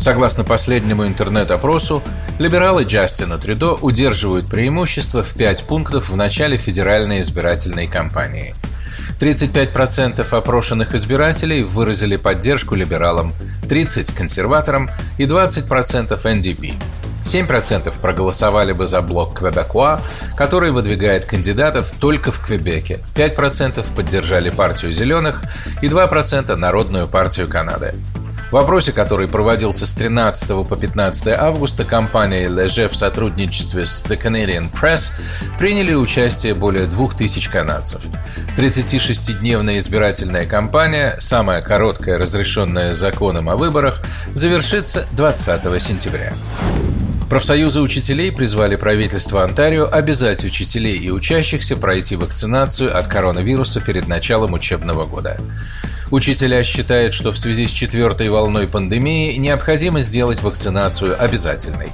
Согласно последнему интернет-опросу, либералы Джастина Трюдо удерживают преимущество в 5 пунктов в начале федеральной избирательной кампании. 35% опрошенных избирателей выразили поддержку либералам, 30% – консерваторам и 20% – НДП. 7% проголосовали бы за блок Квебекуа, который выдвигает кандидатов только в Квебеке, 5% поддержали партию «Зеленых» и 2% – Народную партию Канады. В опросе, который проводился с 13 по 15 августа, компания Leger в сотрудничестве с The Canadian Press приняли участие более 2000 канадцев. 36-дневная избирательная кампания, самая короткая, разрешенная законом о выборах, завершится 20 сентября. Профсоюзы учителей призвали правительство Онтарио обязать учителей и учащихся пройти вакцинацию от коронавируса перед началом учебного года. Учителя считают, что в связи с четвертой волной пандемии необходимо сделать вакцинацию обязательной.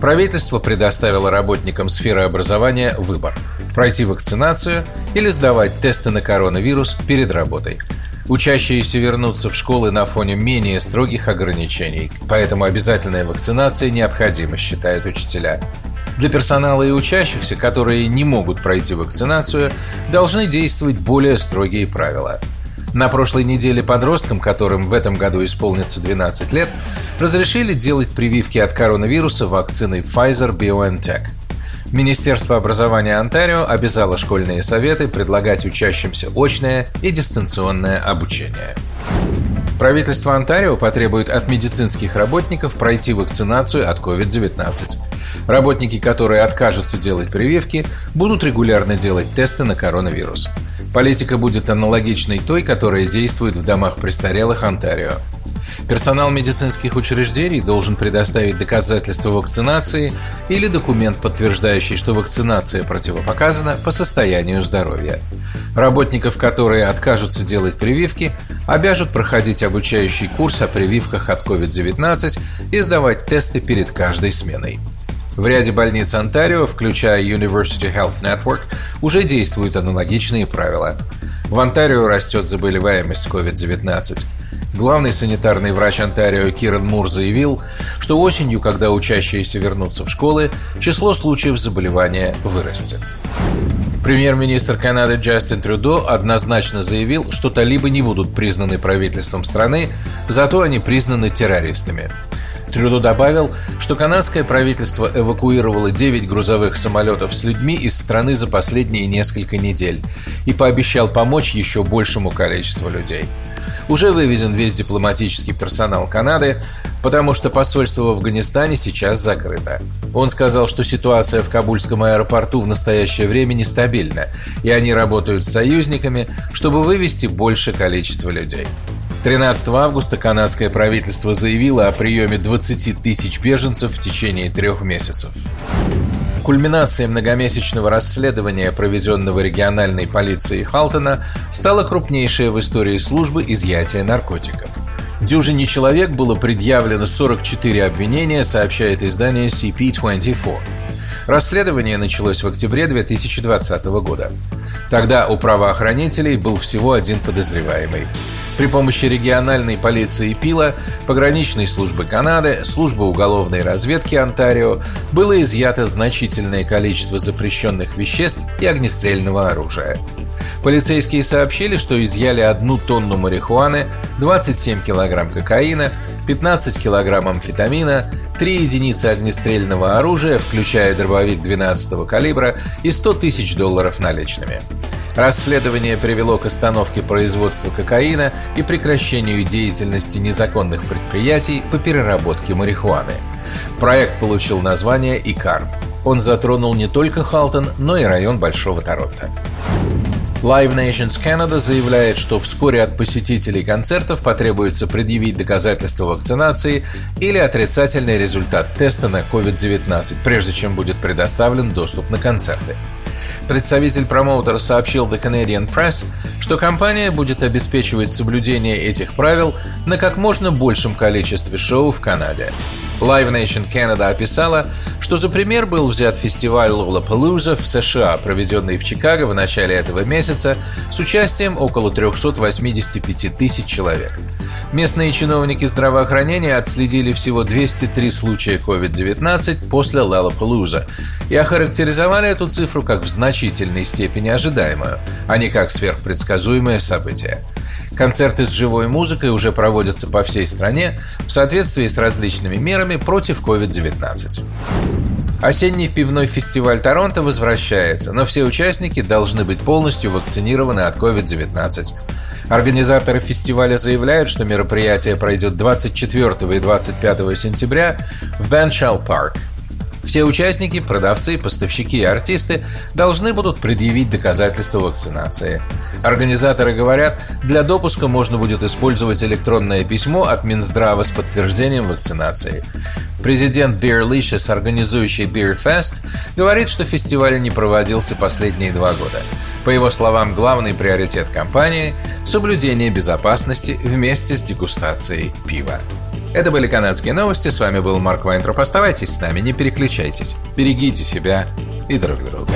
Правительство предоставило работникам сферы образования выбор – пройти вакцинацию или сдавать тесты на коронавирус перед работой. Учащиеся вернутся в школы на фоне менее строгих ограничений, поэтому обязательная вакцинация необходима, считают учителя. Для персонала и учащихся, которые не могут пройти вакцинацию, должны действовать более строгие правила – на прошлой неделе подросткам, которым в этом году исполнится 12 лет, разрешили делать прививки от коронавируса вакциной Pfizer-BioNTech. Министерство образования Онтарио обязало школьные советы предлагать учащимся очное и дистанционное обучение. Правительство Онтарио потребует от медицинских работников пройти вакцинацию от COVID-19. Работники, которые откажутся делать прививки, будут регулярно делать тесты на коронавирус. Политика будет аналогичной той, которая действует в домах престарелых Онтарио. Персонал медицинских учреждений должен предоставить доказательство вакцинации или документ, подтверждающий, что вакцинация противопоказана по состоянию здоровья. Работников, которые откажутся делать прививки, обяжут проходить обучающий курс о прививках от COVID-19 и сдавать тесты перед каждой сменой. В ряде больниц Онтарио, включая University Health Network, уже действуют аналогичные правила. В Онтарио растет заболеваемость COVID-19. Главный санитарный врач Онтарио Киран Мур заявил, что осенью, когда учащиеся вернутся в школы, число случаев заболевания вырастет. Премьер-министр Канады Джастин Трюдо однозначно заявил, что талибы не будут признаны правительством страны, зато они признаны террористами. Трюдо добавил, что канадское правительство эвакуировало 9 грузовых самолетов с людьми из страны за последние несколько недель и пообещал помочь еще большему количеству людей. Уже вывезен весь дипломатический персонал Канады, потому что посольство в Афганистане сейчас закрыто. Он сказал, что ситуация в Кабульском аэропорту в настоящее время нестабильна, и они работают с союзниками, чтобы вывести больше количество людей. 13 августа канадское правительство заявило о приеме 20 тысяч беженцев в течение трех месяцев. Кульминацией многомесячного расследования, проведенного региональной полицией Халтона, стала крупнейшая в истории службы изъятия наркотиков. Дюжине человек было предъявлено 44 обвинения, сообщает издание CP24. Расследование началось в октябре 2020 года. Тогда у правоохранителей был всего один подозреваемый. При помощи региональной полиции Пила, пограничной службы Канады, службы уголовной разведки Онтарио было изъято значительное количество запрещенных веществ и огнестрельного оружия. Полицейские сообщили, что изъяли одну тонну марихуаны, 27 килограмм кокаина, 15 килограмм амфетамина, 3 единицы огнестрельного оружия, включая дробовик 12 калибра и 100 тысяч долларов наличными. Расследование привело к остановке производства кокаина и прекращению деятельности незаконных предприятий по переработке марихуаны. Проект получил название «Икар». Он затронул не только Халтон, но и район Большого Торонто. Live Nations Canada заявляет, что вскоре от посетителей концертов потребуется предъявить доказательство вакцинации или отрицательный результат теста на COVID-19, прежде чем будет предоставлен доступ на концерты. Представитель промоутера сообщил The Canadian Press, что компания будет обеспечивать соблюдение этих правил на как можно большем количестве шоу в Канаде. Live Nation Canada описала, что за пример был взят фестиваль Lollapalooza в США, проведенный в Чикаго в начале этого месяца с участием около 385 тысяч человек. Местные чиновники здравоохранения отследили всего 203 случая COVID-19 после Lollapalooza и охарактеризовали эту цифру как в значительной степени ожидаемую, а не как сверхпредсказуемое событие. Концерты с живой музыкой уже проводятся по всей стране в соответствии с различными мерами против COVID-19. Осенний пивной фестиваль Торонто возвращается, но все участники должны быть полностью вакцинированы от COVID-19. Организаторы фестиваля заявляют, что мероприятие пройдет 24 и 25 сентября в Беншалл Парк – все участники, продавцы, поставщики и артисты должны будут предъявить доказательства вакцинации. Организаторы говорят, для допуска можно будет использовать электронное письмо от Минздрава с подтверждением вакцинации. Президент Beerlicious, организующий Beer Fest, говорит, что фестиваль не проводился последние два года. По его словам, главный приоритет компании – соблюдение безопасности вместе с дегустацией пива. Это были канадские новости. С вами был Марк Вайнтроп. Оставайтесь с нами, не переключайтесь. Берегите себя и друг друга.